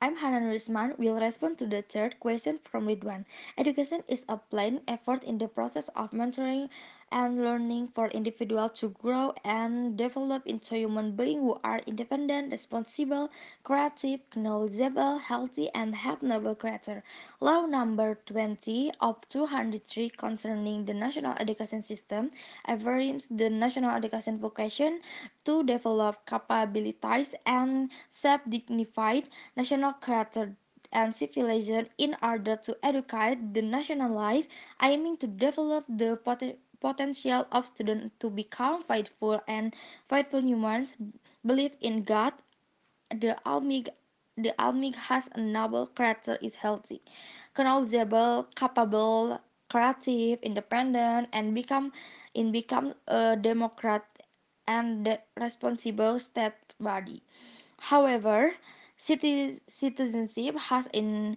I'm Hana Nurisman. Will respond to the third question from Ridwan. Education is a planned effort in the process of mentoring and learning for individuals to grow and develop into human beings who are independent, responsible, creative, knowledgeable, healthy, and have noble character. Law number 20 of 203 concerning the national education system affirms the national education vocation to develop capabilities and shape dignified national character and civilization in order to educate the national life, aiming to develop the pot- potential of students to become faithful and faithful humans, believe in God, the Almighty, the Almighty has a noble character is healthy, knowledgeable, capable, creative, independent, and become in become a democrat and responsible state body. However, citizenship has in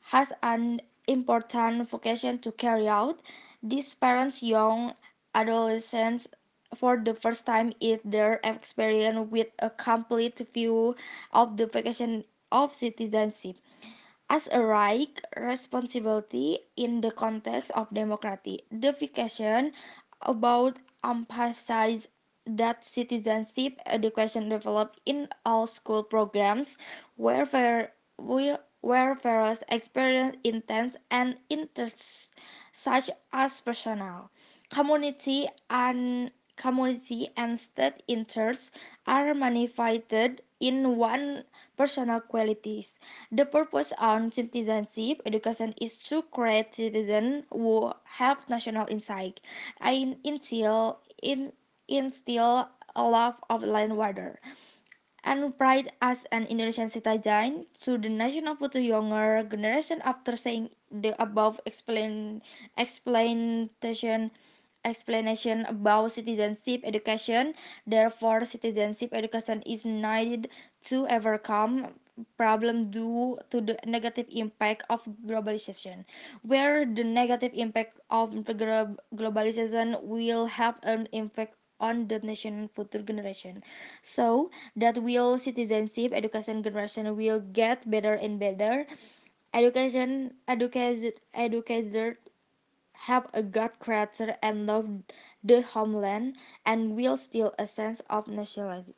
has an important vocation to carry out. These parents, young adolescents, for the first time in their experience with a complete view of the vocation of citizenship as a right responsibility in the context of democracy. The vacation about emphasize that citizenship education developed in all school programs where where, where various experience intense and interests such as personal. Community and community and state interests are manifested in one personal qualities. The purpose of citizenship education is to create citizens who have national insight and instill, in, instill a love of land water and pride as an Indonesian citizen to the national future younger generation after saying the above explain, explanation explanation about citizenship education. Therefore, citizenship education is needed to overcome problem due to the negative impact of globalization, where the negative impact of globalization will have an impact on the nation future generation. So that will citizenship education generation will get better and better. Education educated educated have a God character and love the homeland and will still a sense of nationalism.